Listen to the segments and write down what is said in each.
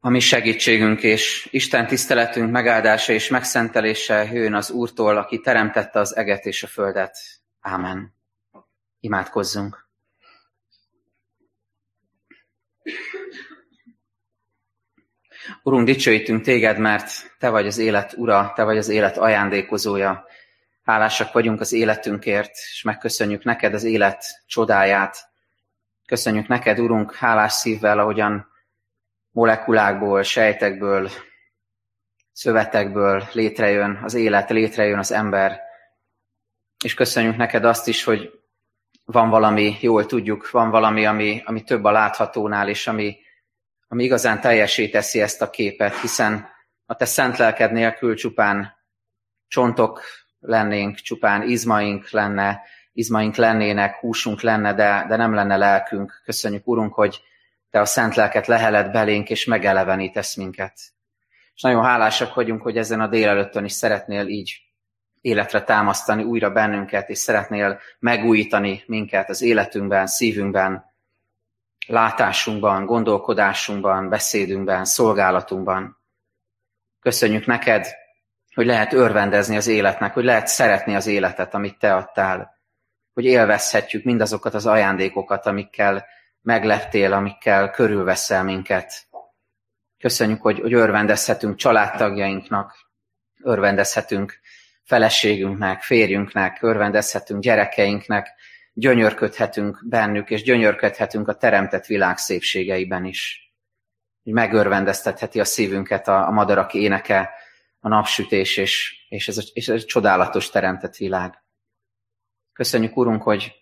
A mi segítségünk és Isten tiszteletünk megáldása és megszentelése jön az Úrtól, aki teremtette az eget és a földet. Ámen. Imádkozzunk. Urunk, dicsőítünk téged, mert te vagy az élet ura, te vagy az élet ajándékozója. Hálásak vagyunk az életünkért, és megköszönjük neked az élet csodáját. Köszönjük neked, Urunk, hálás szívvel, ahogyan molekulákból, sejtekből, szövetekből létrejön az élet, létrejön az ember. És köszönjük neked azt is, hogy van valami, jól tudjuk, van valami, ami, ami több a láthatónál, és ami, ami igazán teljesé teszi ezt a képet, hiszen a te szent lelked nélkül csupán csontok lennénk, csupán izmaink lenne, izmaink lennének, húsunk lenne, de, de nem lenne lelkünk. Köszönjük, Urunk, hogy te a szent lelket leheled belénk, és megelevenítesz minket. És nagyon hálásak vagyunk, hogy ezen a délelőttön is szeretnél így életre támasztani újra bennünket, és szeretnél megújítani minket az életünkben, szívünkben, látásunkban, gondolkodásunkban, beszédünkben, szolgálatunkban. Köszönjük neked, hogy lehet örvendezni az életnek, hogy lehet szeretni az életet, amit te adtál, hogy élvezhetjük mindazokat az ajándékokat, amikkel megleptél, amikkel körülveszel minket. Köszönjük, hogy, hogy örvendezhetünk családtagjainknak, örvendezhetünk feleségünknek, férjünknek, örvendezhetünk gyerekeinknek, gyönyörködhetünk bennük, és gyönyörködhetünk a teremtett világ szépségeiben is. Megörvendeztetheti a szívünket a, a madarak éneke, a napsütés, és, és, ez a, és ez a csodálatos teremtett világ. Köszönjük, Urunk, hogy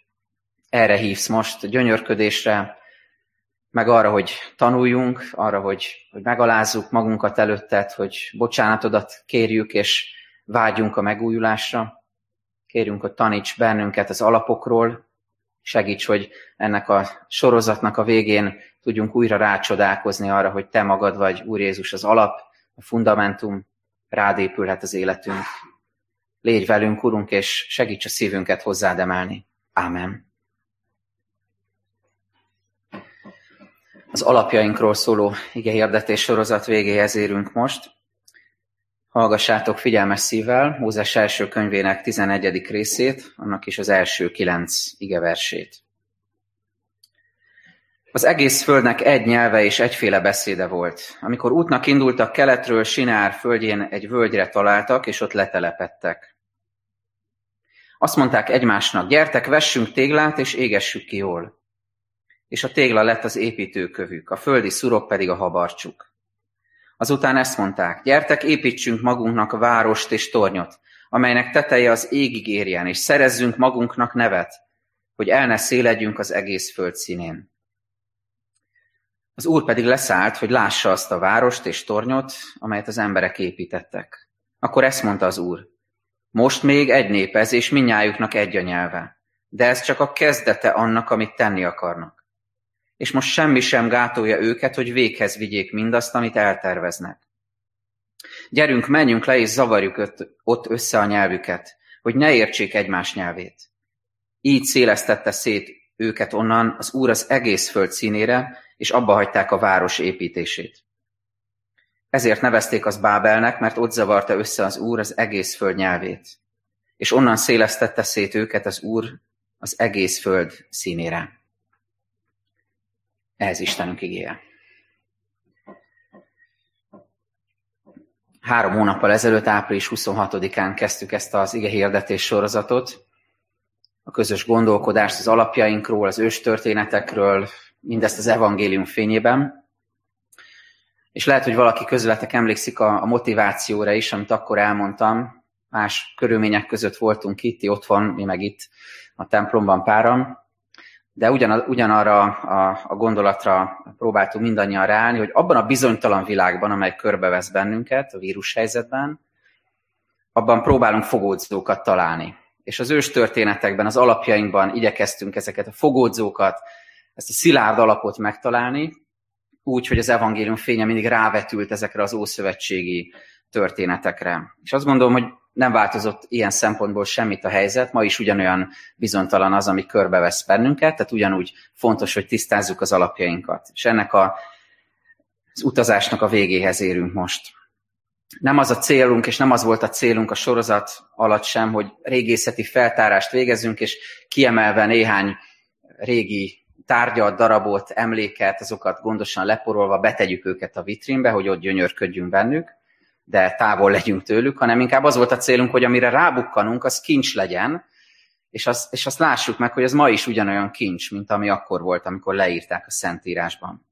erre hívsz most, gyönyörködésre, meg arra, hogy tanuljunk, arra, hogy, hogy megalázzuk magunkat előtted, hogy bocsánatodat kérjük, és vágyjunk a megújulásra. Kérjünk, hogy taníts bennünket az alapokról, segíts, hogy ennek a sorozatnak a végén tudjunk újra rácsodálkozni arra, hogy te magad vagy, Úr Jézus, az alap, a fundamentum, rád épülhet az életünk. Légy velünk, Urunk, és segíts a szívünket hozzád emelni. Ámen. Az alapjainkról szóló ige hirdetés sorozat végéhez érünk most. Hallgassátok figyelmes szívvel Mózes első könyvének 11. részét, annak is az első kilenc igeversét. Az egész földnek egy nyelve és egyféle beszéde volt. Amikor útnak indultak keletről, Sinár földjén egy völgyre találtak, és ott letelepettek. Azt mondták egymásnak, gyertek, vessünk téglát, és égessük ki jól. És a tégla lett az építőkövük, a földi szurok pedig a habarcsuk. Azután ezt mondták, gyertek, építsünk magunknak várost és tornyot, amelynek teteje az égig érjen, és szerezzünk magunknak nevet, hogy el ne széledjünk az egész föld színén. Az úr pedig leszállt, hogy lássa azt a várost és tornyot, amelyet az emberek építettek. Akkor ezt mondta az úr, most még egy nép ez, és minnyájuknak egy a nyelve, de ez csak a kezdete annak, amit tenni akarnak és most semmi sem gátolja őket, hogy véghez vigyék mindazt, amit elterveznek. Gyerünk, menjünk le, és zavarjuk ott össze a nyelvüket, hogy ne értsék egymás nyelvét. Így szélesztette szét őket onnan az Úr az egész föld színére, és abba hagyták a város építését. Ezért nevezték az Bábelnek, mert ott zavarta össze az Úr az egész föld nyelvét. És onnan szélesztette szét őket az Úr az egész föld színére. Ez Istenünk igéje. Három hónappal ezelőtt, április 26-án kezdtük ezt az ige hirdetés sorozatot, a közös gondolkodást az alapjainkról, az őstörténetekről, mindezt az evangélium fényében. És lehet, hogy valaki közületek emlékszik a, a motivációra is, amit akkor elmondtam. Más körülmények között voltunk itt, ti otthon, mi meg itt a templomban páran de ugyan, ugyanarra a, a gondolatra próbáltunk mindannyian ráállni, hogy abban a bizonytalan világban, amely körbevesz bennünket, a vírushelyzetben, abban próbálunk fogódzókat találni. És az ős történetekben, az alapjainkban igyekeztünk ezeket a fogódzókat, ezt a szilárd alapot megtalálni, úgy, hogy az evangélium fénye mindig rávetült ezekre az ószövetségi történetekre. És azt gondolom, hogy nem változott ilyen szempontból semmit a helyzet, ma is ugyanolyan bizonytalan az, ami körbevesz bennünket, tehát ugyanúgy fontos, hogy tisztázzuk az alapjainkat. És ennek a az utazásnak a végéhez érünk most. Nem az a célunk, és nem az volt a célunk a sorozat alatt sem, hogy régészeti feltárást végezünk, és kiemelve néhány régi tárgyat, darabot, emléket, azokat gondosan leporolva betegyük őket a vitrínbe, hogy ott gyönyörködjünk bennük, de távol legyünk tőlük, hanem inkább az volt a célunk, hogy amire rábukkanunk, az kincs legyen, és azt, és azt lássuk meg, hogy ez ma is ugyanolyan kincs, mint ami akkor volt, amikor leírták a Szentírásban.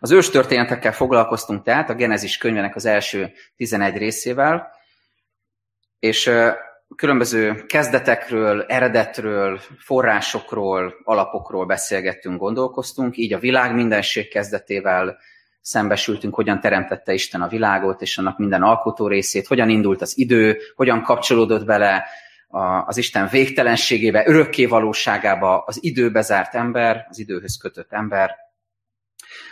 Az őstörténetekkel foglalkoztunk tehát, a Genezis könyvenek az első 11 részével, és különböző kezdetekről, eredetről, forrásokról, alapokról beszélgettünk, gondolkoztunk, így a világ mindenség kezdetével szembesültünk, hogyan teremtette Isten a világot és annak minden alkotó részét, hogyan indult az idő, hogyan kapcsolódott bele az Isten végtelenségébe, örökké valóságába az időbe zárt ember, az időhöz kötött ember.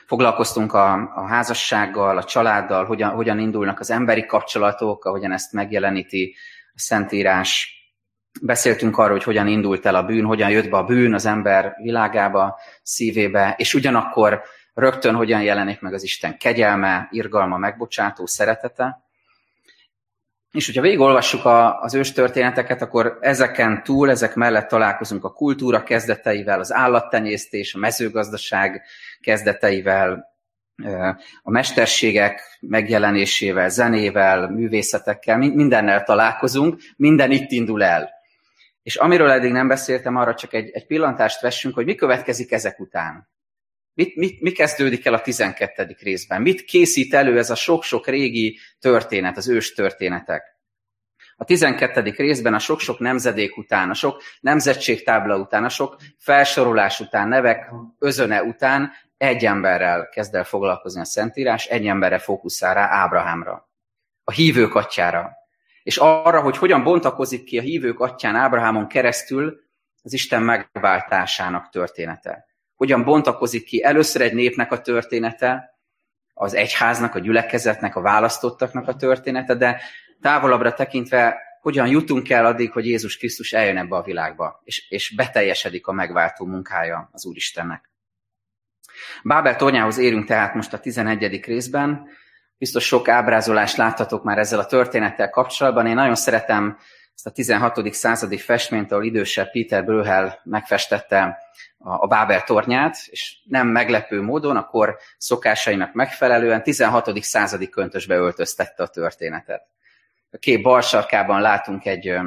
Foglalkoztunk a, a házassággal, a családdal, hogyan, hogyan indulnak az emberi kapcsolatok, ahogyan ezt megjeleníti a Szentírás. Beszéltünk arról, hogy hogyan indult el a bűn, hogyan jött be a bűn az ember világába, szívébe, és ugyanakkor rögtön hogyan jelenik meg az Isten kegyelme, irgalma, megbocsátó szeretete. És hogyha végigolvassuk a, az ős történeteket, akkor ezeken túl, ezek mellett találkozunk a kultúra kezdeteivel, az állattenyésztés, a mezőgazdaság kezdeteivel, a mesterségek megjelenésével, zenével, művészetekkel, mindennel találkozunk, minden itt indul el. És amiről eddig nem beszéltem, arra csak egy, egy pillantást vessünk, hogy mi következik ezek után. Mit, mit, mi kezdődik el a 12. részben? Mit készít elő ez a sok-sok régi történet, az ős történetek? A 12. részben a sok-sok nemzedék után, a sok nemzetségtábla után, a sok felsorolás után, nevek özöne után egy emberrel kezd el foglalkozni a Szentírás, egy emberre fókuszál rá, Ábrahámra, a hívők atyára. És arra, hogy hogyan bontakozik ki a hívők atyán Ábrahámon keresztül az Isten megváltásának története hogyan bontakozik ki először egy népnek a története, az egyháznak, a gyülekezetnek, a választottaknak a története, de távolabbra tekintve hogyan jutunk el addig, hogy Jézus Krisztus eljön ebbe a világba, és, és beteljesedik a megváltó munkája az Úristennek. Bábel tornyához érünk tehát most a 11. részben. Biztos sok ábrázolást láthatok már ezzel a történettel kapcsolatban. Én nagyon szeretem ezt a 16. századi festményt, ahol idősebb Peter Bröhel megfestette a Bábel tornyát, és nem meglepő módon, akkor szokásainak megfelelően 16. századi köntösbe öltöztette a történetet. A kép bal sarkában látunk egy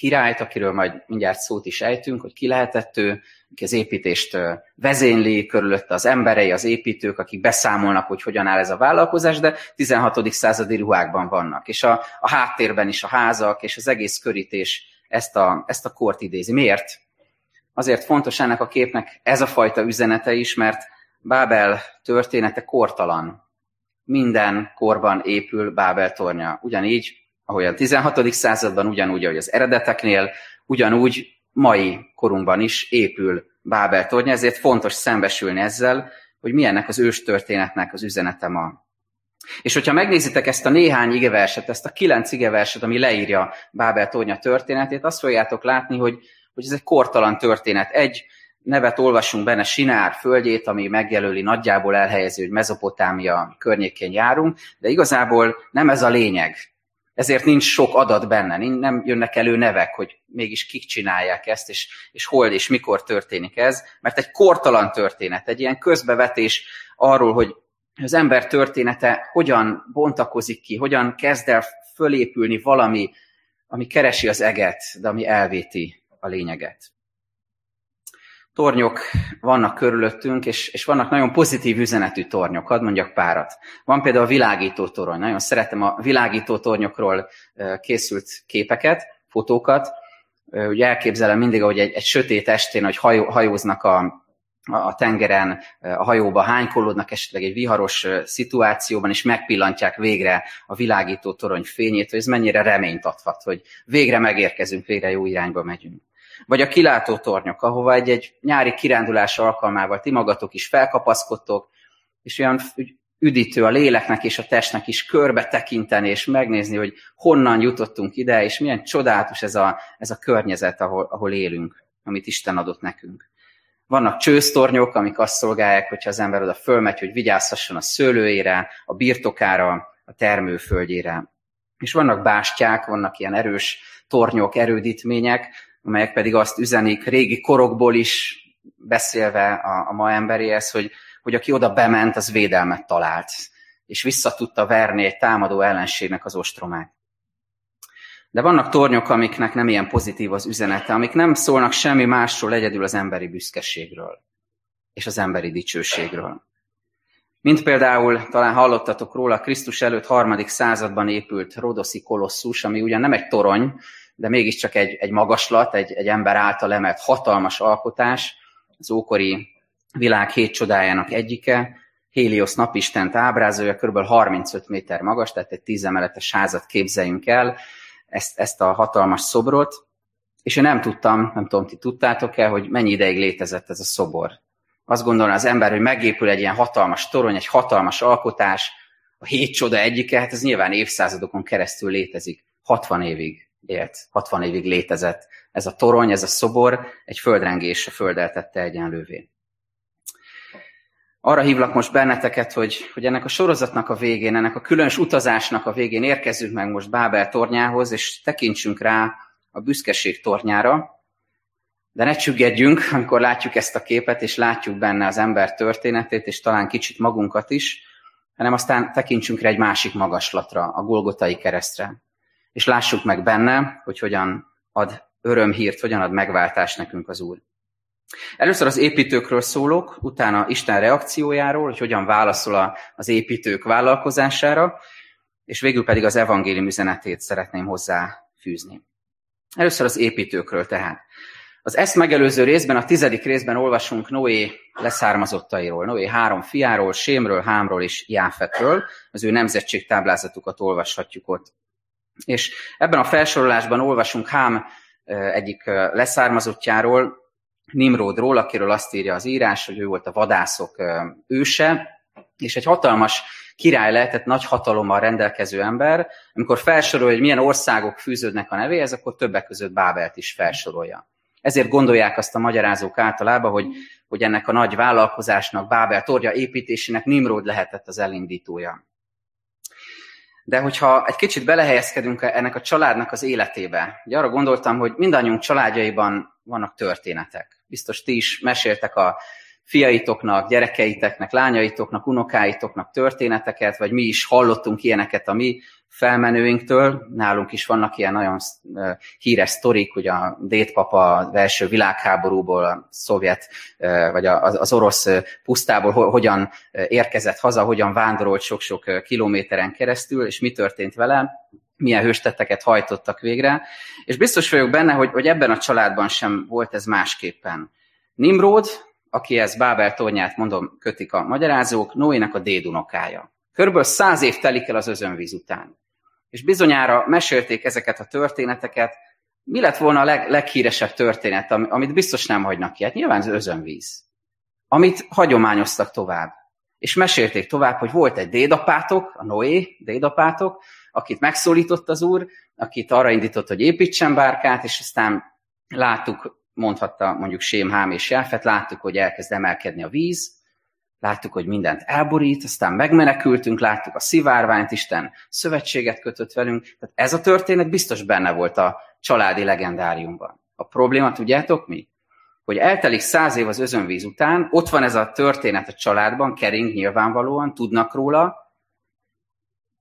királyt, akiről majd mindjárt szót is ejtünk, hogy ki lehetett ő, aki az építést vezényli, körülötte az emberei, az építők, akik beszámolnak, hogy hogyan áll ez a vállalkozás, de 16. századi ruhákban vannak. És a, a háttérben is a házak, és az egész körítés ezt a, ezt a kort idézi. Miért? Azért fontos ennek a képnek ez a fajta üzenete is, mert Bábel története kortalan. Minden korban épül Bábel tornya. Ugyanígy, ahogy a 16. században, ugyanúgy, ahogy az eredeteknél, ugyanúgy mai korunkban is épül Bábel tornya, ezért fontos szembesülni ezzel, hogy milyennek az ős történetnek az üzenete ma. És hogyha megnézitek ezt a néhány igeverset, ezt a kilenc igeverset, ami leírja Bábel tornya történetét, azt fogjátok látni, hogy hogy ez egy kortalan történet. Egy nevet olvasunk benne Sinár földjét, ami megjelöli nagyjából elhelyező, hogy Mezopotámia környékén járunk, de igazából nem ez a lényeg. Ezért nincs sok adat benne, nem jönnek elő nevek, hogy mégis kik csinálják ezt, és, és hol és mikor történik ez, mert egy kortalan történet, egy ilyen közbevetés arról, hogy az ember története hogyan bontakozik ki, hogyan kezd el fölépülni valami, ami keresi az eget, de ami elvéti a lényeget. Tornyok vannak körülöttünk, és, és vannak nagyon pozitív üzenetű tornyok, hadd mondjak párat. Van például a világító torony. Nagyon szeretem a világító tornyokról készült képeket, fotókat. Ugye elképzelem mindig, hogy egy, egy sötét estén, hogy hajó, hajóznak a, a tengeren, a hajóba hánykolódnak esetleg egy viharos szituációban, és megpillantják végre a világító torony fényét, hogy ez mennyire reményt adhat, hogy végre megérkezünk, végre jó irányba megyünk. Vagy a kilátó tornyok, ahova egy-egy nyári kirándulás alkalmával ti magatok is felkapaszkodtok, és olyan üdítő a léleknek és a testnek is körbe tekinteni, és megnézni, hogy honnan jutottunk ide, és milyen csodálatos ez a, ez a környezet, ahol, ahol élünk, amit Isten adott nekünk. vannak csősztornyok, amik azt szolgálják, hogyha az ember oda fölmegy, hogy vigyázhasson a szőlőjére, a birtokára, a termőföldjére. És vannak bástyák, vannak ilyen erős tornyok, erődítmények, amelyek pedig azt üzenik régi korokból is beszélve a, a ma emberéhez, hogy, hogy aki oda bement, az védelmet talált, és vissza tudta verni egy támadó ellenségnek az ostromát. De vannak tornyok, amiknek nem ilyen pozitív az üzenete, amik nem szólnak semmi másról, egyedül az emberi büszkeségről és az emberi dicsőségről. Mint például, talán hallottatok róla, Krisztus előtt harmadik században épült Rodoszi kolosszus, ami ugyan nem egy torony, de mégiscsak egy, egy magaslat, egy, egy ember által emelt hatalmas alkotás, az ókori világ hét csodájának egyike, Héliosz napistent ábrázolja, kb. 35 méter magas, tehát egy tízemeletes házat képzeljünk el, ezt, ezt a hatalmas szobrot, és én nem tudtam, nem tudom, ti tudtátok-e, hogy mennyi ideig létezett ez a szobor. Azt gondolna az ember, hogy megépül egy ilyen hatalmas torony, egy hatalmas alkotás, a hét csoda egyike, hát ez nyilván évszázadokon keresztül létezik. 60 évig élt, 60 évig létezett ez a torony, ez a szobor, egy földrengés a földdel tette egyenlővé. Arra hívlak most benneteket, hogy, hogy ennek a sorozatnak a végén, ennek a különös utazásnak a végén érkezzünk meg most Bábel tornyához, és tekintsünk rá a büszkeség tornyára, de ne csüggedjünk, amikor látjuk ezt a képet, és látjuk benne az ember történetét, és talán kicsit magunkat is, hanem aztán tekintsünk rá egy másik magaslatra, a Golgotai keresztre. És lássuk meg benne, hogy hogyan ad örömhírt, hogyan ad megváltást nekünk az Úr. Először az építőkről szólok, utána Isten reakciójáról, hogy hogyan válaszol az építők vállalkozására, és végül pedig az evangélium üzenetét szeretném hozzá fűzni. Először az építőkről tehát. Az ezt megelőző részben, a tizedik részben olvasunk Noé leszármazottairól, Noé három fiáról, Sémről, Hámról és Jáfetről, az ő nemzetség táblázatukat olvashatjuk ott. És ebben a felsorolásban olvasunk Hám egyik leszármazottjáról, Nimrodról, akiről azt írja az írás, hogy ő volt a vadászok őse, és egy hatalmas király lehetett, nagy hatalommal rendelkező ember. Amikor felsorolja, hogy milyen országok fűződnek a nevéhez, akkor többek között Bábelt is felsorolja. Ezért gondolják azt a magyarázók általában, hogy, hogy ennek a nagy vállalkozásnak, Bábel torja építésének Nimrod lehetett az elindítója. De hogyha egy kicsit belehelyezkedünk ennek a családnak az életébe, ugye arra gondoltam, hogy mindannyiunk családjaiban vannak történetek. Biztos ti is meséltek a fiaitoknak, gyerekeiteknek, lányaitoknak, unokáitoknak történeteket, vagy mi is hallottunk ilyeneket a mi felmenőinktől. Nálunk is vannak ilyen nagyon híres sztorik, hogy a dédpapa az első világháborúból, a szovjet, vagy az orosz pusztából hogyan érkezett haza, hogyan vándorolt sok-sok kilométeren keresztül, és mi történt vele milyen hőstetteket hajtottak végre, és biztos vagyok benne, hogy, hogy ebben a családban sem volt ez másképpen. Nimrod, akihez Bábel tornyát mondom, kötik a magyarázók, Noének a dédunokája. Körülbelül száz év telik el az özönvíz után. És bizonyára mesélték ezeket a történeteket, mi lett volna a leg, leghíresebb történet, amit biztos nem hagynak ki? Hát nyilván az özönvíz. Amit hagyományoztak tovább. És mesélték tovább, hogy volt egy dédapátok, a Noé dédapátok, akit megszólított az úr, akit arra indított, hogy építsen bárkát, és aztán láttuk, mondhatta mondjuk Sém, Hám és Jáfet, láttuk, hogy elkezd emelkedni a víz, láttuk, hogy mindent elborít, aztán megmenekültünk, láttuk a szivárványt, Isten szövetséget kötött velünk. Tehát ez a történet biztos benne volt a családi legendáriumban. A probléma, tudjátok mi? Hogy eltelik száz év az özönvíz után, ott van ez a történet a családban, kering nyilvánvalóan, tudnak róla,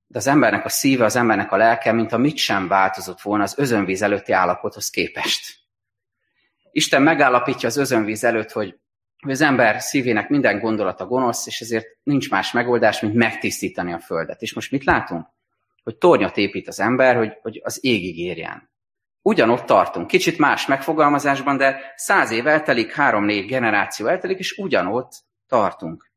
de az embernek a szíve, az embernek a lelke, mint a mit sem változott volna az özönvíz előtti állapothoz képest. Isten megállapítja az özönvíz előtt, hogy az ember szívének minden gondolata gonosz, és ezért nincs más megoldás, mint megtisztítani a földet. És most mit látunk? Hogy tornyot épít az ember, hogy, hogy az égig érjen. Ugyanott tartunk, kicsit más megfogalmazásban, de száz év eltelik, három-négy generáció eltelik, és ugyanott tartunk.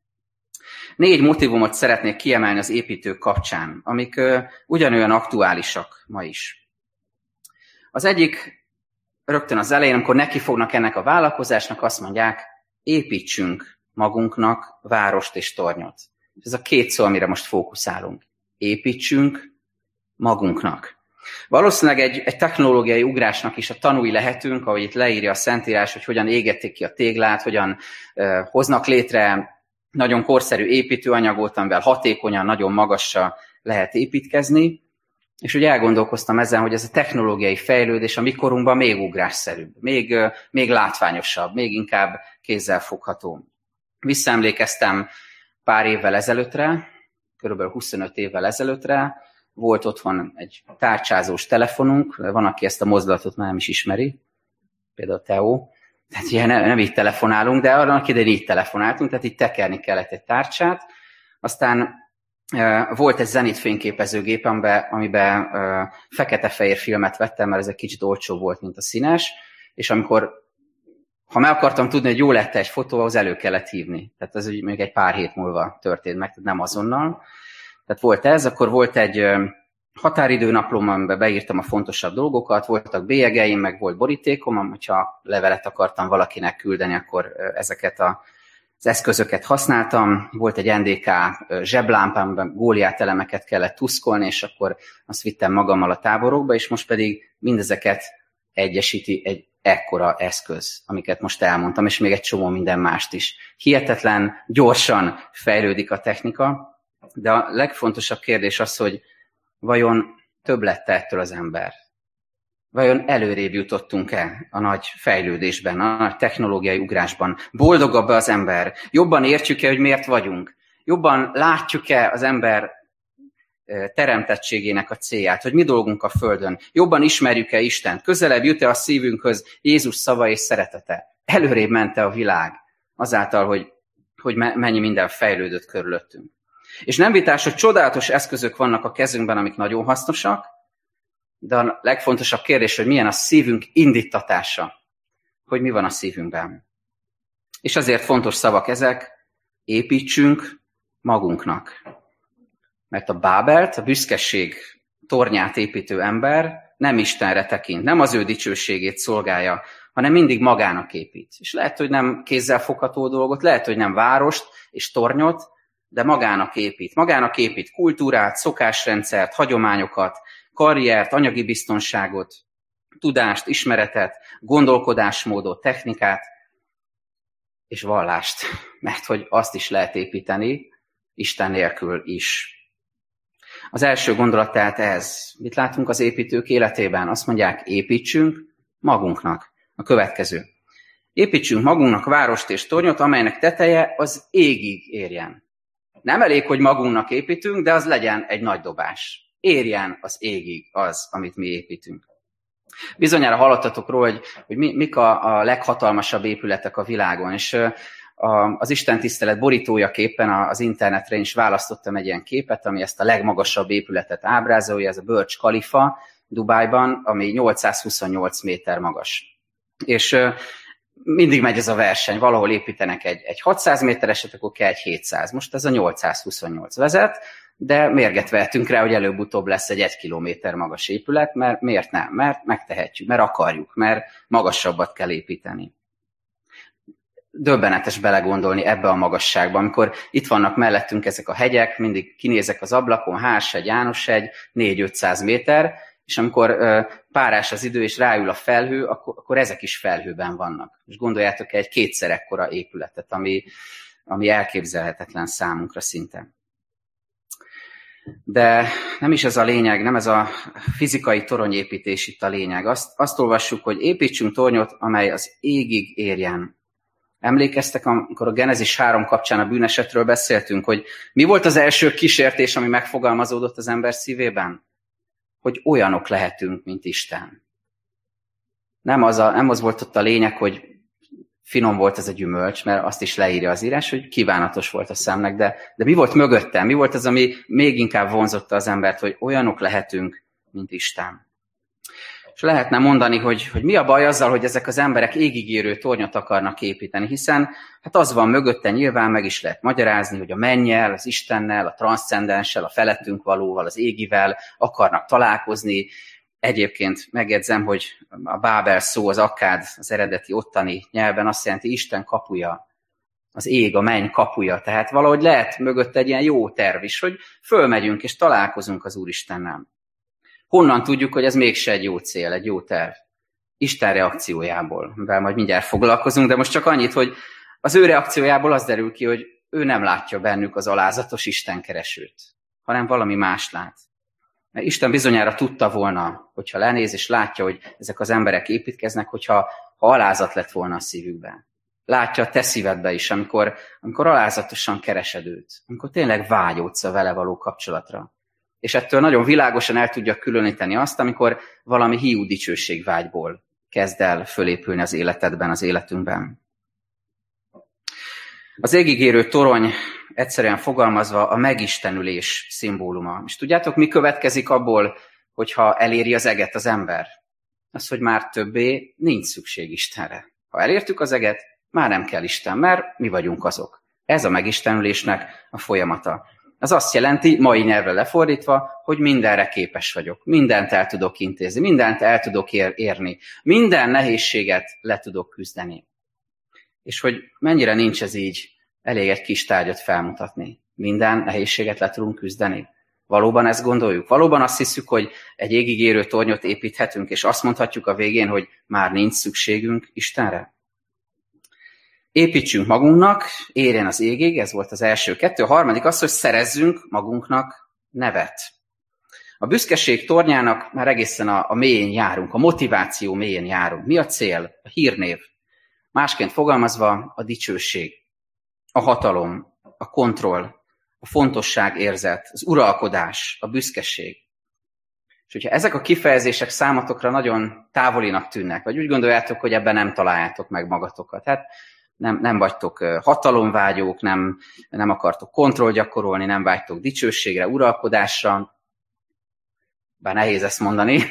Négy motivumot szeretnék kiemelni az építők kapcsán, amik ugyanolyan aktuálisak ma is. Az egyik rögtön az elején, amikor neki fognak ennek a vállalkozásnak, azt mondják, építsünk magunknak várost és tornyot. Ez a két szó, amire most fókuszálunk. Építsünk magunknak. Valószínűleg egy, egy technológiai ugrásnak is a tanúi lehetünk, ahogy itt leírja a Szentírás, hogy hogyan égették ki a téglát, hogyan uh, hoznak létre nagyon korszerű építőanyagot, amivel hatékonyan, nagyon magasra lehet építkezni, és úgy elgondolkoztam ezen, hogy ez a technológiai fejlődés a mikorunkban még ugrásszerűbb, még, még látványosabb, még inkább kézzelfogható. Visszaemlékeztem pár évvel ezelőttre, körülbelül 25 évvel ezelőttre, volt otthon egy tárcsázós telefonunk, van, aki ezt a mozdulatot már nem is ismeri, például Teo, tehát ilyen nem, nem így telefonálunk, de arra idején így telefonáltunk, tehát így tekerni kellett egy tárcsát, aztán volt egy zenit fényképezőgép, amiben, amiben fekete-fehér filmet vettem, mert ez egy kicsit olcsó volt, mint a színes, és amikor ha meg akartam tudni, hogy jó lett egy fotó, ahhoz elő kellett hívni. Tehát ez még egy pár hét múlva történt meg, tehát nem azonnal. Tehát volt ez, akkor volt egy határidőnaplóm, amiben beírtam a fontosabb dolgokat, voltak bélyegeim, meg volt borítékom, hogyha levelet akartam valakinek küldeni, akkor ezeket a, az eszközöket használtam. Volt egy NDK zseblámpám, amiben góliát elemeket kellett tuszkolni, és akkor azt vittem magammal a táborokba, és most pedig mindezeket egyesíti egy ekkora eszköz, amiket most elmondtam, és még egy csomó minden mást is. Hihetetlen, gyorsan fejlődik a technika, de a legfontosabb kérdés az, hogy vajon több lett ettől az ember? Vajon előrébb jutottunk-e a nagy fejlődésben, a nagy technológiai ugrásban? Boldogabb-e az ember? Jobban értjük-e, hogy miért vagyunk? Jobban látjuk-e az ember teremtettségének a célját, hogy mi dolgunk a Földön? Jobban ismerjük-e Istent? Közelebb jut-e a szívünkhöz Jézus szava és szeretete? Előrébb mente a világ azáltal, hogy, hogy mennyi minden fejlődött körülöttünk. És nem vitás, hogy csodálatos eszközök vannak a kezünkben, amik nagyon hasznosak, de a legfontosabb kérdés, hogy milyen a szívünk indítatása, hogy mi van a szívünkben. És azért fontos szavak ezek, építsünk magunknak. Mert a Bábelt, a büszkeség tornyát építő ember nem Istenre tekint, nem az ő dicsőségét szolgálja, hanem mindig magának épít. És lehet, hogy nem kézzel fogható dolgot, lehet, hogy nem várost és tornyot, de magának épít. Magának épít kultúrát, szokásrendszert, hagyományokat, karriert, anyagi biztonságot, tudást, ismeretet, gondolkodásmódot, technikát, és vallást. Mert hogy azt is lehet építeni, Isten nélkül is. Az első gondolat tehát ez. Mit látunk az építők életében? Azt mondják, építsünk magunknak. A következő. Építsünk magunknak várost és tornyot, amelynek teteje az égig érjen. Nem elég, hogy magunknak építünk, de az legyen egy nagy dobás. Érjen az égig az, amit mi építünk. Bizonyára hallottatok róla, hogy, hogy mi, mik a, a leghatalmasabb épületek a világon, és a, az Isten tisztelet borítójaképpen az internetre is választottam egy ilyen képet, ami ezt a legmagasabb épületet ábrázolja, ez a Burj Khalifa Dubájban, ami 828 méter magas. És mindig megy ez a verseny, valahol építenek egy, egy 600 métereset, akkor kell egy 700. Most ez a 828 vezet, de mérget vehetünk rá, hogy előbb-utóbb lesz egy egy kilométer magas épület, mert miért nem? Mert megtehetjük, mert akarjuk, mert magasabbat kell építeni. Döbbenetes belegondolni ebbe a magasságba, amikor itt vannak mellettünk ezek a hegyek, mindig kinézek az ablakon, Hársegy, Jánoshegy, 4-500 méter, és amikor párás az idő, és ráül a felhő, akkor, akkor ezek is felhőben vannak. És gondoljátok egy kétszer ekkora épületet, ami, ami elképzelhetetlen számunkra szinte. De nem is ez a lényeg, nem ez a fizikai toronyépítés itt a lényeg. Azt, azt olvassuk, hogy építsünk tornyot, amely az égig érjen. Emlékeztek, amikor a Genezis 3 kapcsán a bűnesetről beszéltünk, hogy mi volt az első kísértés, ami megfogalmazódott az ember szívében? hogy olyanok lehetünk, mint Isten. Nem az, a, nem az volt ott a lényeg, hogy finom volt ez a gyümölcs, mert azt is leírja az írás, hogy kívánatos volt a szemnek, de, de mi volt mögöttem? Mi volt az, ami még inkább vonzotta az embert, hogy olyanok lehetünk, mint Isten. És lehetne mondani, hogy, hogy mi a baj azzal, hogy ezek az emberek égigérő tornyot akarnak építeni, hiszen hát az van mögötte, nyilván meg is lehet magyarázni, hogy a mennyel, az Istennel, a transzcendenssel, a felettünk valóval, az égivel akarnak találkozni. Egyébként megjegyzem, hogy a Bábel szó, az akkád, az eredeti ottani nyelven azt jelenti Isten kapuja, az ég, a menny kapuja. Tehát valahogy lehet mögött egy ilyen jó terv is, hogy fölmegyünk és találkozunk az Úristennel. Honnan tudjuk, hogy ez mégse egy jó cél, egy jó terv? Isten reakciójából, mivel majd mindjárt foglalkozunk, de most csak annyit, hogy az ő reakciójából az derül ki, hogy ő nem látja bennük az alázatos Isten keresőt, hanem valami más lát. Mert Isten bizonyára tudta volna, hogyha lenéz és látja, hogy ezek az emberek építkeznek, hogyha ha alázat lett volna a szívükben. Látja a te szívedbe is, amikor, amikor alázatosan keresed őt, amikor tényleg vágyódsz a vele való kapcsolatra. És ettől nagyon világosan el tudja különíteni azt, amikor valami hiú dicsőségvágyból kezd el fölépülni az életedben, az életünkben. Az égigérő torony egyszerűen fogalmazva a megistenülés szimbóluma. És tudjátok, mi következik abból, hogyha eléri az eget az ember? Az, hogy már többé nincs szükség Istenre. Ha elértük az eget, már nem kell Isten, mert mi vagyunk azok. Ez a megistenülésnek a folyamata. Az azt jelenti, mai nyelvre lefordítva, hogy mindenre képes vagyok. Mindent el tudok intézni, mindent el tudok ér- érni. Minden nehézséget le tudok küzdeni. És hogy mennyire nincs ez így, elég egy kis tárgyat felmutatni. Minden nehézséget le tudunk küzdeni. Valóban ezt gondoljuk? Valóban azt hiszük, hogy egy égig érő tornyot építhetünk, és azt mondhatjuk a végén, hogy már nincs szükségünk Istenre? Építsünk magunknak, érjen az égig, ez volt az első kettő. A harmadik az, hogy szerezzünk magunknak nevet. A büszkeség tornyának már egészen a, a mélyén járunk, a motiváció mélyén járunk. Mi a cél? A hírnév. Másként fogalmazva a dicsőség, a hatalom, a kontroll, a fontosság érzet, az uralkodás, a büszkeség. És hogyha ezek a kifejezések számatokra nagyon távolinak tűnnek, vagy úgy gondoljátok, hogy ebben nem találjátok meg magatokat, hát nem, nem vagytok hatalomvágyók, nem, nem akartok kontroll gyakorolni, nem vágytok dicsőségre, uralkodásra, bár nehéz ezt mondani,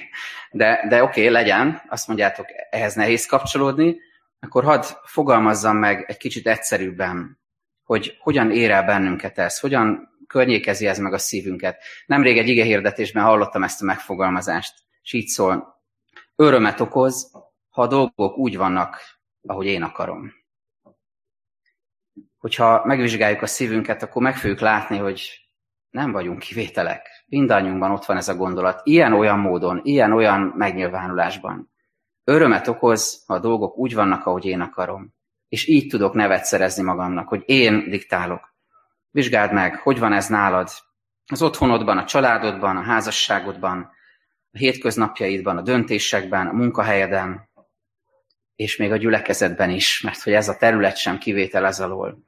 de, de oké, okay, legyen, azt mondjátok, ehhez nehéz kapcsolódni, akkor hadd fogalmazzam meg egy kicsit egyszerűbben, hogy hogyan ér el bennünket ez, hogyan környékezi ez meg a szívünket. Nemrég egy igehirdetésben hallottam ezt a megfogalmazást, és így szól, örömet okoz, ha a dolgok úgy vannak, ahogy én akarom. Hogyha megvizsgáljuk a szívünket, akkor meg fogjuk látni, hogy nem vagyunk kivételek. Mindannyiunkban ott van ez a gondolat. Ilyen-olyan módon, ilyen-olyan megnyilvánulásban. Örömet okoz, ha a dolgok úgy vannak, ahogy én akarom. És így tudok nevet szerezni magamnak, hogy én diktálok. Vizsgáld meg, hogy van ez nálad. Az otthonodban, a családodban, a házasságodban, a hétköznapjaidban, a döntésekben, a munkahelyeden, és még a gyülekezetben is, mert hogy ez a terület sem kivétel ez alól.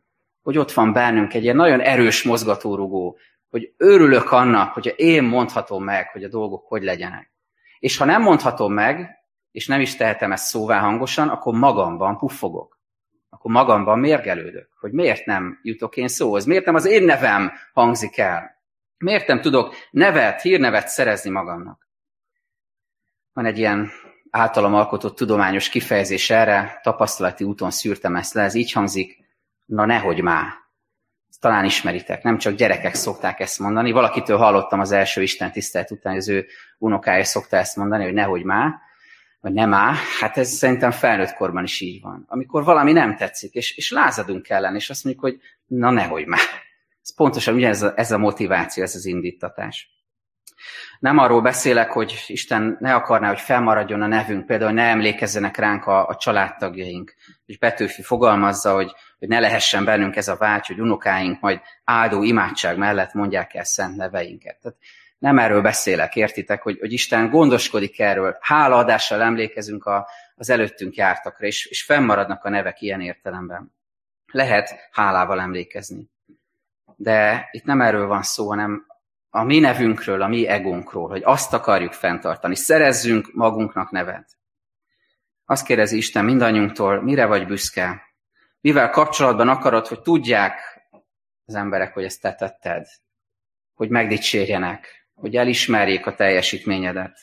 Hogy ott van bennünk egy ilyen nagyon erős mozgatórugó, hogy örülök annak, hogyha én mondhatom meg, hogy a dolgok hogy legyenek. És ha nem mondhatom meg, és nem is tehetem ezt szóvá hangosan, akkor magamban puffogok. Akkor magamban mérgelődök, hogy miért nem jutok én szóhoz, miért nem az én nevem hangzik el. Miért nem tudok nevet, hírnevet szerezni magamnak. Van egy ilyen általam alkotott tudományos kifejezés erre, tapasztalati úton szűrtem ezt le, ez így hangzik, na nehogy már. Talán ismeritek, nem csak gyerekek szokták ezt mondani. Valakitől hallottam az első Isten tisztelt után, az ő unokája szokta ezt mondani, hogy nehogy már, vagy nem már. Hát ez szerintem felnőtt korban is így van. Amikor valami nem tetszik, és, és lázadunk ellen, és azt mondjuk, hogy na nehogy már. Ez pontosan ugye ez a, ez a motiváció, ez az indítatás. Nem arról beszélek, hogy Isten ne akarná, hogy felmaradjon a nevünk, például ne emlékezzenek ránk a, a családtagjaink. És Petőfi fogalmazza, hogy, hogy ne lehessen bennünk ez a vágy, hogy unokáink majd áldó imádság mellett mondják el szent neveinket. Tehát nem erről beszélek, értitek, hogy, hogy Isten gondoskodik erről, hálaadással emlékezünk a, az előttünk jártakra, és, és fennmaradnak a nevek ilyen értelemben. Lehet hálával emlékezni. De itt nem erről van szó, hanem a mi nevünkről, a mi egónkról, hogy azt akarjuk fenntartani. Szerezzünk magunknak nevet. Azt kérdezi Isten mindannyiunktól, mire vagy büszke? Mivel kapcsolatban akarod, hogy tudják az emberek, hogy ezt te tetted? Hogy megdicsérjenek, hogy elismerjék a teljesítményedet.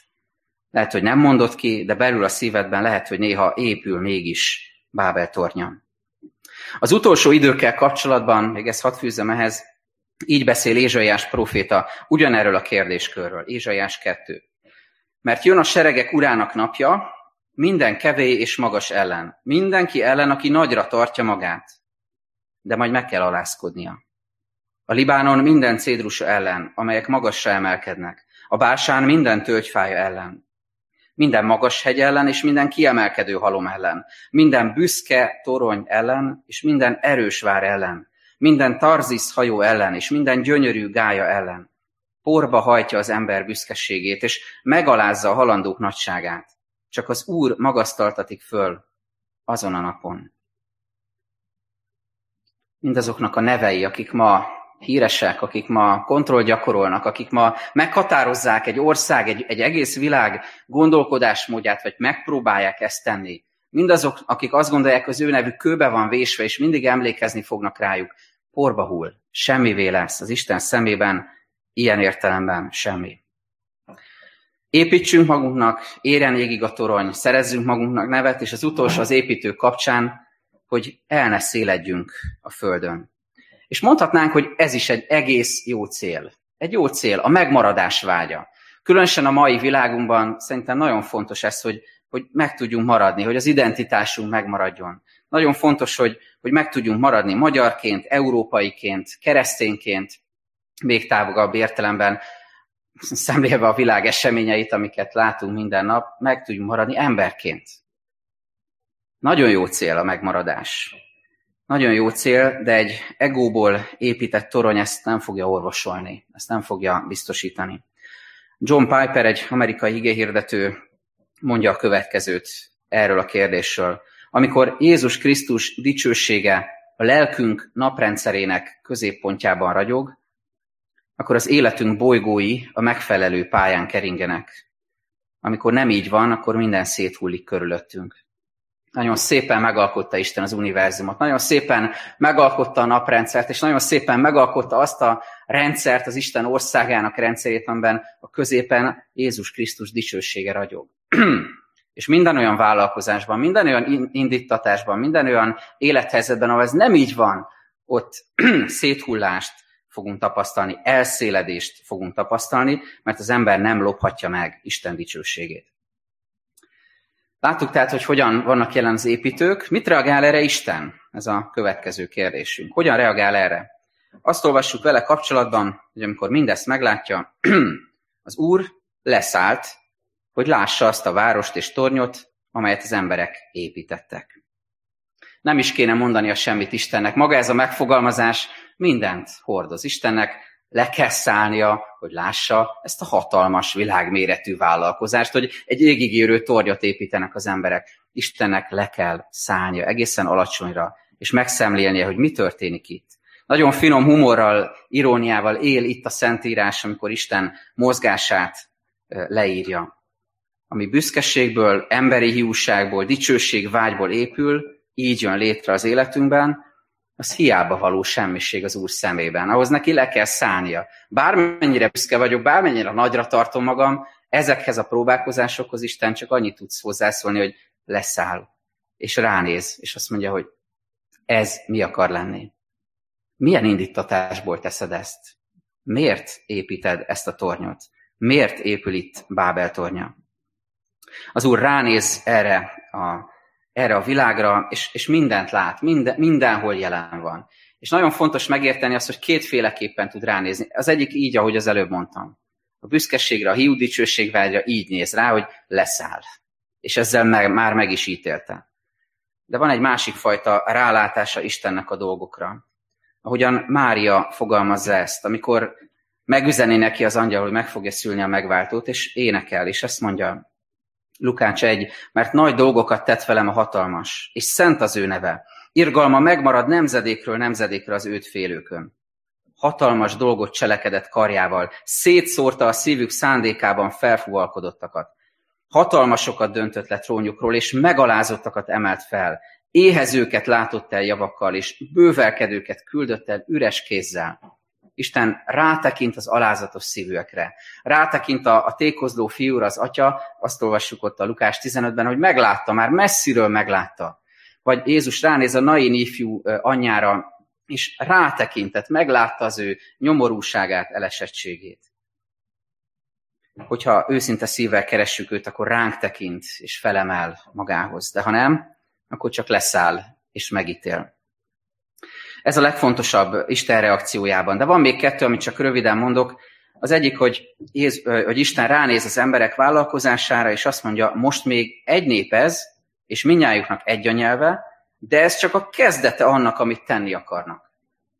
Lehet, hogy nem mondod ki, de belül a szívedben lehet, hogy néha épül mégis Bábel tornya. Az utolsó időkkel kapcsolatban, még ezt hadd fűzzem ehhez, így beszél Ézsaiás proféta ugyanerről a kérdéskörről. Ézsaiás 2. Mert jön a seregek urának napja, minden kevé és magas ellen. Mindenki ellen, aki nagyra tartja magát. De majd meg kell alázkodnia. A Libánon minden cédrusa ellen, amelyek magasra emelkednek. a básán minden tölgyfája ellen, minden magas hegy ellen és minden kiemelkedő halom ellen, minden büszke torony ellen és minden erős vár ellen, minden tarzisz hajó ellen és minden gyönyörű gája ellen. Porba hajtja az ember büszkeségét, és megalázza a halandók nagyságát. Csak az Úr magasztaltatik föl azon a napon. Mindazoknak a nevei, akik ma híresek, akik ma kontroll gyakorolnak, akik ma meghatározzák egy ország, egy, egy egész világ gondolkodásmódját, vagy megpróbálják ezt tenni. Mindazok, akik azt gondolják, az ő nevük kőbe van vésve, és mindig emlékezni fognak rájuk, porba hull, semmivé lesz az Isten szemében, ilyen értelemben semmi. Építsünk magunknak, érjen égig a torony, szerezzünk magunknak nevet, és az utolsó az építő kapcsán, hogy el ne széledjünk a földön. És mondhatnánk, hogy ez is egy egész jó cél. Egy jó cél, a megmaradás vágya. Különösen a mai világunkban szerintem nagyon fontos ez, hogy, hogy meg tudjunk maradni, hogy az identitásunk megmaradjon. Nagyon fontos, hogy, hogy meg tudjunk maradni magyarként, európaiként, keresztényként, még távolabb értelemben, szemlélve a világ eseményeit, amiket látunk minden nap, meg tudjunk maradni emberként. Nagyon jó cél a megmaradás. Nagyon jó cél, de egy egóból épített torony ezt nem fogja orvosolni, ezt nem fogja biztosítani. John Piper, egy amerikai igéhirdető, mondja a következőt erről a kérdésről. Amikor Jézus Krisztus dicsősége a lelkünk naprendszerének középpontjában ragyog, akkor az életünk bolygói a megfelelő pályán keringenek. Amikor nem így van, akkor minden széthullik körülöttünk. Nagyon szépen megalkotta Isten az univerzumot, nagyon szépen megalkotta a naprendszert, és nagyon szépen megalkotta azt a rendszert, az Isten országának rendszerét, amiben a középen Jézus Krisztus dicsősége ragyog. és minden olyan vállalkozásban, minden olyan indítatásban, minden olyan élethelyzetben, ahol ez nem így van, ott széthullást fogunk tapasztalni, elszéledést fogunk tapasztalni, mert az ember nem lophatja meg Isten dicsőségét. Láttuk tehát, hogy hogyan vannak jelen az építők. Mit reagál erre Isten? Ez a következő kérdésünk. Hogyan reagál erre? Azt olvassuk vele kapcsolatban, hogy amikor mindezt meglátja, az Úr leszállt, hogy lássa azt a várost és tornyot, amelyet az emberek építettek. Nem is kéne mondani a semmit Istennek. Maga ez a megfogalmazás mindent hordoz Istennek, le kell szállnia, hogy lássa ezt a hatalmas világméretű vállalkozást, hogy egy égigérő tornyot építenek az emberek. Istennek le kell szállnia egészen alacsonyra, és megszemlélnie, hogy mi történik itt. Nagyon finom humorral, iróniával él itt a Szentírás, amikor Isten mozgását leírja. Ami büszkeségből, emberi hiúságból, dicsőség vágyból épül, így jön létre az életünkben, az hiába való semmiség az Úr szemében. Ahhoz neki le kell szállnia. Bármennyire büszke vagyok, bármennyire nagyra tartom magam, ezekhez a próbálkozásokhoz Isten csak annyit tudsz hozzászólni, hogy leszáll, és ránéz, és azt mondja, hogy ez mi akar lenni. Milyen indítatásból teszed ezt? Miért építed ezt a tornyot? Miért épül itt Bábel tornya? Az Úr ránéz erre a erre a világra, és, és mindent lát, minden, mindenhol jelen van. És nagyon fontos megérteni azt, hogy kétféleképpen tud ránézni. Az egyik így, ahogy az előbb mondtam. A büszkeségre, a hiú dicsőségvágyra így néz rá, hogy leszáll. És ezzel meg, már meg is ítélte. De van egy másik fajta rálátása Istennek a dolgokra. Ahogyan Mária fogalmazza ezt, amikor megüzeni neki az angyal, hogy meg fogja szülni a megváltót, és énekel, és ezt mondja, Lukács 1, mert nagy dolgokat tett velem a hatalmas, és szent az ő neve. Irgalma megmarad nemzedékről nemzedékre az őt félőkön. Hatalmas dolgot cselekedett karjával, szétszórta a szívük szándékában felfúvalkodottakat. Hatalmasokat döntött le trónjukról, és megalázottakat emelt fel. Éhezőket látott el javakkal, és bővelkedőket küldött el üres kézzel. Isten rátekint az alázatos szívűekre. Rátekint a, a tékozló fiúra az atya, azt olvassuk ott a Lukás 15-ben, hogy meglátta, már messziről meglátta. Vagy Jézus ránéz a nain ifjú anyjára, és rátekintett, meglátta az ő nyomorúságát, elesettségét. Hogyha őszinte szívvel keressük őt, akkor ránk tekint, és felemel magához. De ha nem, akkor csak leszáll, és megítél. Ez a legfontosabb Isten reakciójában. De van még kettő, amit csak röviden mondok. Az egyik, hogy, Jéz, hogy Isten ránéz az emberek vállalkozására, és azt mondja, most még egy nép ez, és minnyájuknak egy a nyelve, de ez csak a kezdete annak, amit tenni akarnak.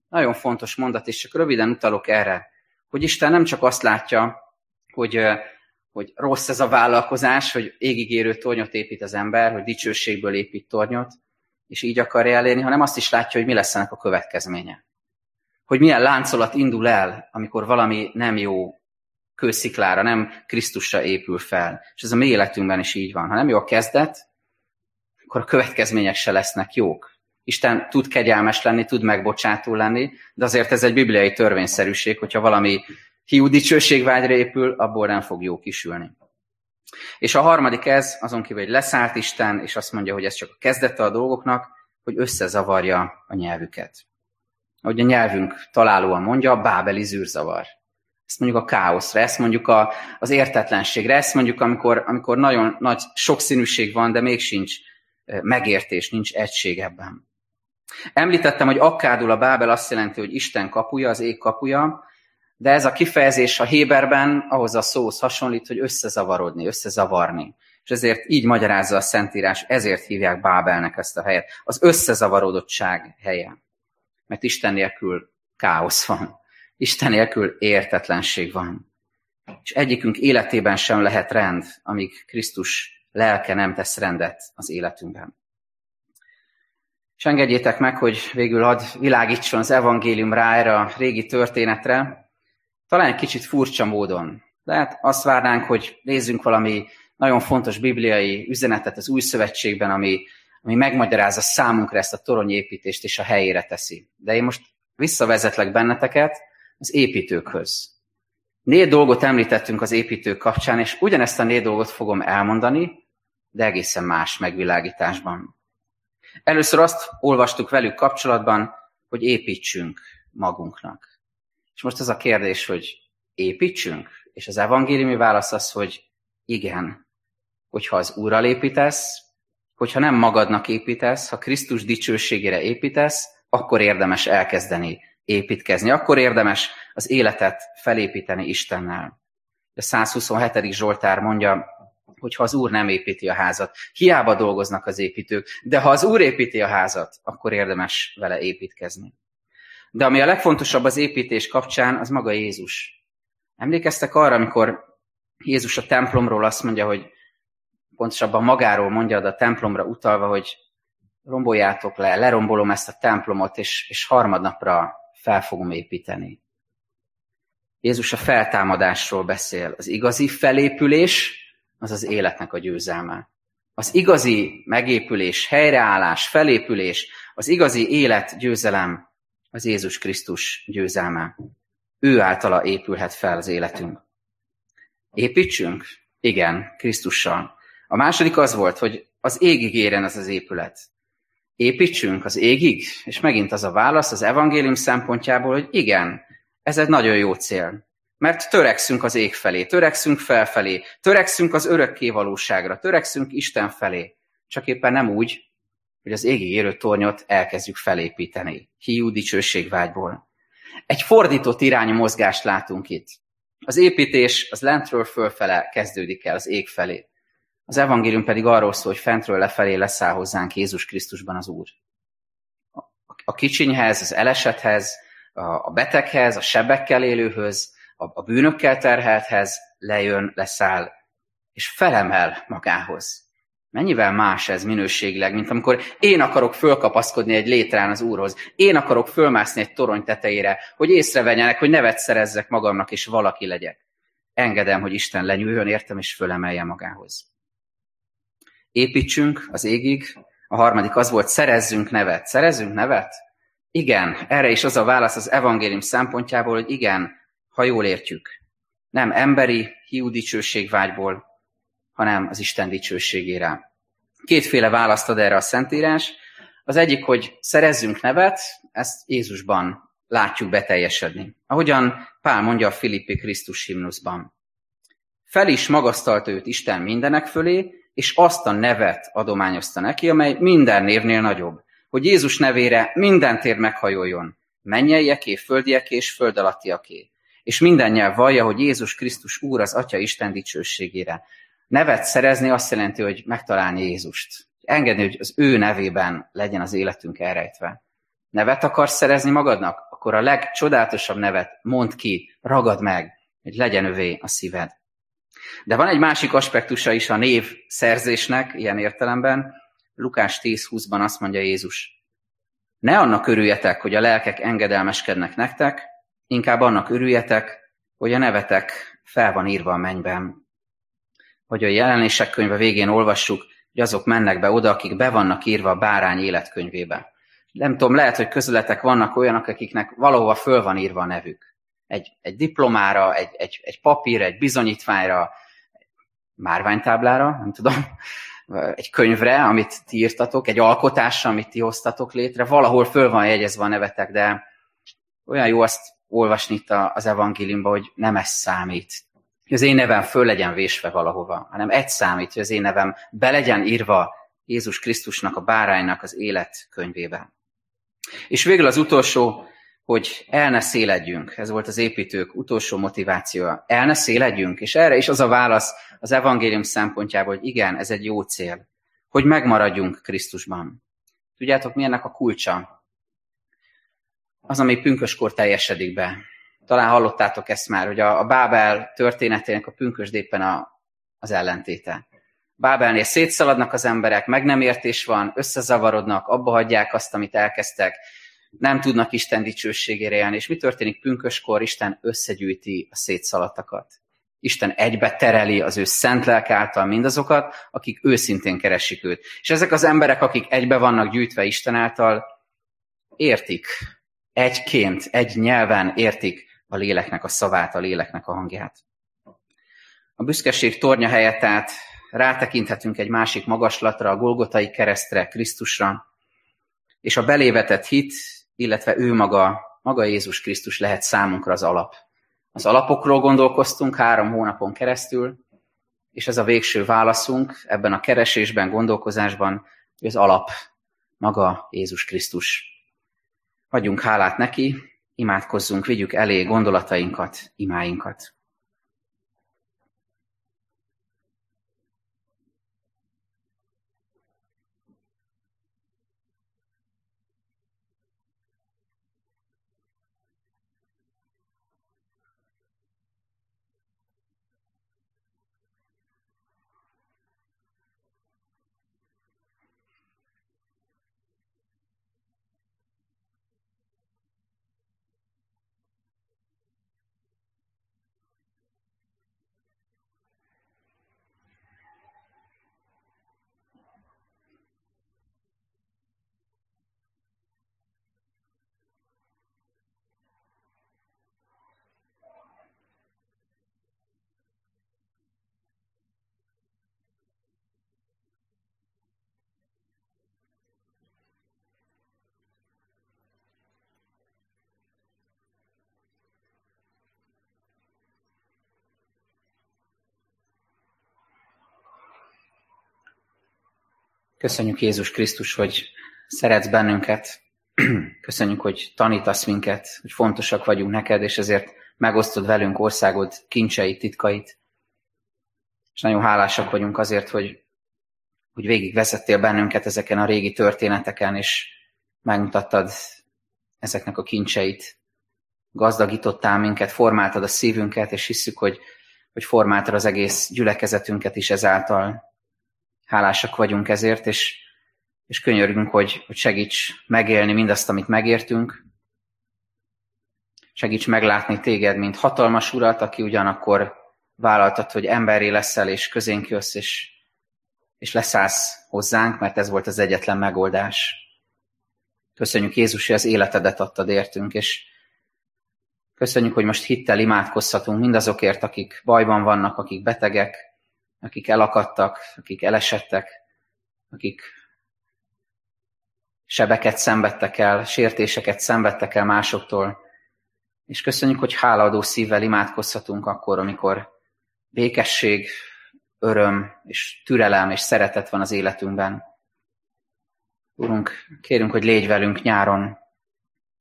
Nagyon fontos mondat, és csak röviden utalok erre, hogy Isten nem csak azt látja, hogy, hogy rossz ez a vállalkozás, hogy égigérő tornyot épít az ember, hogy dicsőségből épít tornyot, és így akarja elérni, hanem azt is látja, hogy mi lesz ennek a következménye. Hogy milyen láncolat indul el, amikor valami nem jó kősziklára, nem Krisztusra épül fel. És ez a mi életünkben is így van. Ha nem jó a kezdet, akkor a következmények se lesznek jók. Isten tud kegyelmes lenni, tud megbocsátó lenni, de azért ez egy bibliai törvényszerűség, hogyha valami hiú dicsőségvágyra épül, abból nem fog jó kisülni. És a harmadik ez, azon kívül, hogy leszállt Isten, és azt mondja, hogy ez csak a kezdete a dolgoknak, hogy összezavarja a nyelvüket. Ahogy a nyelvünk találóan mondja, a bábeli zűrzavar. Ezt mondjuk a káoszra, ezt mondjuk a, az értetlenségre, ezt mondjuk, amikor, amikor nagyon nagy sokszínűség van, de még sincs megértés, nincs egység ebben. Említettem, hogy akkádul a Bábel azt jelenti, hogy Isten kapuja, az ég kapuja, de ez a kifejezés a Héberben ahhoz a szóhoz hasonlít, hogy összezavarodni, összezavarni. És ezért így magyarázza a Szentírás, ezért hívják Bábelnek ezt a helyet. Az összezavarodottság helye. Mert Isten nélkül káosz van. Isten nélkül értetlenség van. És egyikünk életében sem lehet rend, amíg Krisztus lelke nem tesz rendet az életünkben. És engedjétek meg, hogy végül ad világítson az evangélium rá erre a régi történetre, talán egy kicsit furcsa módon. Lehet azt várnánk, hogy nézzünk valami nagyon fontos bibliai üzenetet az új szövetségben, ami, ami megmagyarázza számunkra ezt a toronyépítést és a helyére teszi. De én most visszavezetlek benneteket az építőkhöz. Négy dolgot említettünk az építők kapcsán, és ugyanezt a négy dolgot fogom elmondani, de egészen más megvilágításban. Először azt olvastuk velük kapcsolatban, hogy építsünk magunknak. És most az a kérdés, hogy építsünk? És az evangéliumi válasz az, hogy igen. Hogyha az Úrral építesz, hogyha nem magadnak építesz, ha Krisztus dicsőségére építesz, akkor érdemes elkezdeni építkezni. Akkor érdemes az életet felépíteni Istennel. A 127. Zsoltár mondja, hogyha az Úr nem építi a házat. Hiába dolgoznak az építők, de ha az Úr építi a házat, akkor érdemes vele építkezni. De ami a legfontosabb az építés kapcsán, az maga Jézus. Emlékeztek arra, amikor Jézus a templomról azt mondja, hogy pontosabban magáról mondja, de a templomra utalva, hogy romboljátok le, lerombolom ezt a templomot, és, és harmadnapra fel fogom építeni. Jézus a feltámadásról beszél. Az igazi felépülés az az életnek a győzelme. Az igazi megépülés, helyreállás, felépülés, az igazi élet győzelem az Jézus Krisztus győzelme. Ő általa épülhet fel az életünk. Építsünk? Igen, Krisztussal. A második az volt, hogy az égig éren ez az épület. Építsünk az égig? És megint az a válasz az evangélium szempontjából, hogy igen, ez egy nagyon jó cél. Mert törekszünk az ég felé, törekszünk felfelé, törekszünk az örökké valóságra, törekszünk Isten felé. Csak éppen nem úgy, hogy az égi érő tornyot elkezdjük felépíteni. Hiú dicsőségvágyból. Egy fordított irányú mozgást látunk itt. Az építés az lentről fölfele kezdődik el, az ég felé. Az evangélium pedig arról szól, hogy fentről lefelé leszáll hozzánk Jézus Krisztusban az Úr. A kicsinyhez, az elesethez, a beteghez, a sebekkel élőhöz, a bűnökkel terhelthez lejön, leszáll, és felemel magához. Mennyivel más ez minőségileg, mint amikor én akarok fölkapaszkodni egy létrán az Úrhoz. Én akarok fölmászni egy torony tetejére, hogy észrevenjenek, hogy nevet szerezzek magamnak, és valaki legyek. Engedem, hogy Isten lenyűljön értem, és fölemelje magához. Építsünk az égig. A harmadik az volt, szerezzünk nevet. Szerezzünk nevet? Igen, erre is az a válasz az evangélium szempontjából, hogy igen, ha jól értjük. Nem emberi, hiú dicsőségvágyból, hanem az Isten dicsőségére. Kétféle választ ad erre a Szentírás. Az egyik, hogy szerezzünk nevet, ezt Jézusban látjuk beteljesedni. Ahogyan Pál mondja a Filippi Krisztus himnuszban. Fel is magasztalt őt Isten mindenek fölé, és azt a nevet adományozta neki, amely minden névnél nagyobb, hogy Jézus nevére minden tér meghajoljon, mennyeieké, földieké és föld alattiaké, és minden nyelv vallja, hogy Jézus Krisztus Úr az Atya Isten dicsőségére. Nevet szerezni azt jelenti, hogy megtalálni Jézust. Engedni, hogy az ő nevében legyen az életünk elrejtve. Nevet akarsz szerezni magadnak? Akkor a legcsodálatosabb nevet mondd ki, ragad meg, hogy legyen övé a szíved. De van egy másik aspektusa is a név szerzésnek, ilyen értelemben. Lukás 10.20-ban azt mondja Jézus, ne annak örüljetek, hogy a lelkek engedelmeskednek nektek, inkább annak örüljetek, hogy a nevetek fel van írva a mennyben. Hogy a jelenések könyve végén olvassuk, hogy azok mennek be oda, akik be vannak írva a bárány életkönyvébe. Nem tudom, lehet, hogy közületek vannak olyanok, akiknek valahova föl van írva a nevük. Egy, egy diplomára, egy, egy, egy papír, egy bizonyítványra, márványtáblára, nem tudom, egy könyvre, amit ti írtatok, egy alkotásra, amit ti hoztatok létre, valahol föl van jegyezve a nevetek, de olyan jó azt olvasni itt az evangéliumban, hogy nem ez számít. Hogy az én nevem föl legyen vésve valahova, hanem egy számít, hogy az én nevem be legyen írva Jézus Krisztusnak, a báránynak az élet könyvébe. És végül az utolsó, hogy el ne széledjünk. Ez volt az építők utolsó motivációja. El ne széledjünk. És erre is az a válasz az evangélium szempontjából, hogy igen, ez egy jó cél. Hogy megmaradjunk Krisztusban. Tudjátok, mi ennek a kulcsa? Az, ami pünköskor teljesedik be. Talán hallottátok ezt már, hogy a, a Bábel történetének a pünkösd éppen a, az ellentéte. Bábelnél szétszaladnak az emberek, meg nem értés van, összezavarodnak, abba hagyják azt, amit elkezdtek, nem tudnak Isten dicsőségére élni. És mi történik pünköskor? Isten összegyűjti a szétszaladtakat. Isten egybe tereli az ő szent lelk által mindazokat, akik őszintén keresik őt. És ezek az emberek, akik egybe vannak gyűjtve Isten által, értik, egyként, egy nyelven értik a léleknek a szavát, a léleknek a hangját. A büszkeség tornya helyett tehát rátekinthetünk egy másik magaslatra, a Golgotai keresztre, Krisztusra, és a belévetett hit, illetve ő maga, maga Jézus Krisztus lehet számunkra az alap. Az alapokról gondolkoztunk három hónapon keresztül, és ez a végső válaszunk ebben a keresésben, gondolkozásban, hogy az alap maga Jézus Krisztus. Adjunk hálát neki, imádkozzunk, vigyük elé gondolatainkat, imáinkat. Köszönjük Jézus Krisztus, hogy szeretsz bennünket. Köszönjük, hogy tanítasz minket, hogy fontosak vagyunk neked, és ezért megosztod velünk országod kincseit, titkait. És nagyon hálásak vagyunk azért, hogy, hogy végig vezettél bennünket ezeken a régi történeteken, és megmutattad ezeknek a kincseit. Gazdagítottál minket, formáltad a szívünket, és hisszük, hogy, hogy formáltad az egész gyülekezetünket is ezáltal. Hálásak vagyunk ezért, és, és könyörgünk, hogy, hogy segíts megélni mindazt, amit megértünk. Segíts meglátni téged, mint hatalmas urat, aki ugyanakkor vállaltad, hogy emberi leszel, és közénk jössz, és, és leszállsz hozzánk, mert ez volt az egyetlen megoldás. Köszönjük Jézus, hogy az életedet adtad értünk, és köszönjük, hogy most hittel imádkozhatunk mindazokért, akik bajban vannak, akik betegek, akik elakadtak, akik elesettek, akik sebeket szenvedtek el, sértéseket szenvedtek el másoktól, és köszönjük, hogy hálaadó szívvel imádkozhatunk akkor, amikor békesség, öröm és türelem és szeretet van az életünkben. Urunk, kérünk, hogy légy velünk nyáron,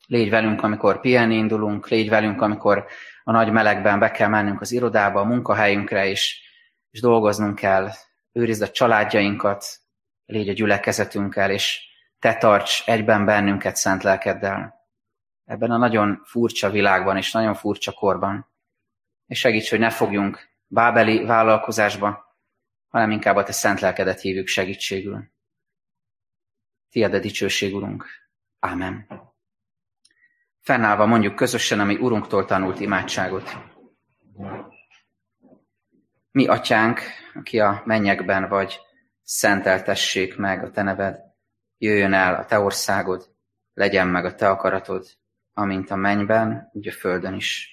légy velünk, amikor pihenni indulunk, légy velünk, amikor a nagy melegben be kell mennünk az irodába, a munkahelyünkre, és, és dolgoznunk kell, őrizd a családjainkat, légy a gyülekezetünkkel, és te tarts egyben bennünket szent lelkeddel. Ebben a nagyon furcsa világban és nagyon furcsa korban. És segíts, hogy ne fogjunk bábeli vállalkozásba, hanem inkább a te szent lelkedet hívjuk segítségül. Tied a dicsőség, Urunk. Ámen. Fennállva mondjuk közösen, ami Urunktól tanult imádságot. Mi, atyánk, aki a mennyekben vagy, szenteltessék meg a te neved, jöjjön el a te országod, legyen meg a te akaratod, amint a mennyben, úgy a földön is.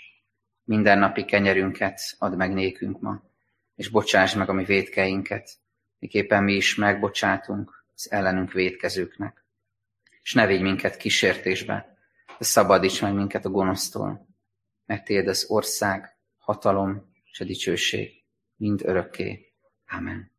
Minden napi kenyerünket add meg nékünk ma, és bocsáss meg a mi védkeinket, miképpen mi is megbocsátunk az ellenünk védkezőknek. És ne vigy minket kísértésbe, de szabadíts meg minket a gonosztól, mert Téd az ország, hatalom és a dicsőség mind örökké. Amen.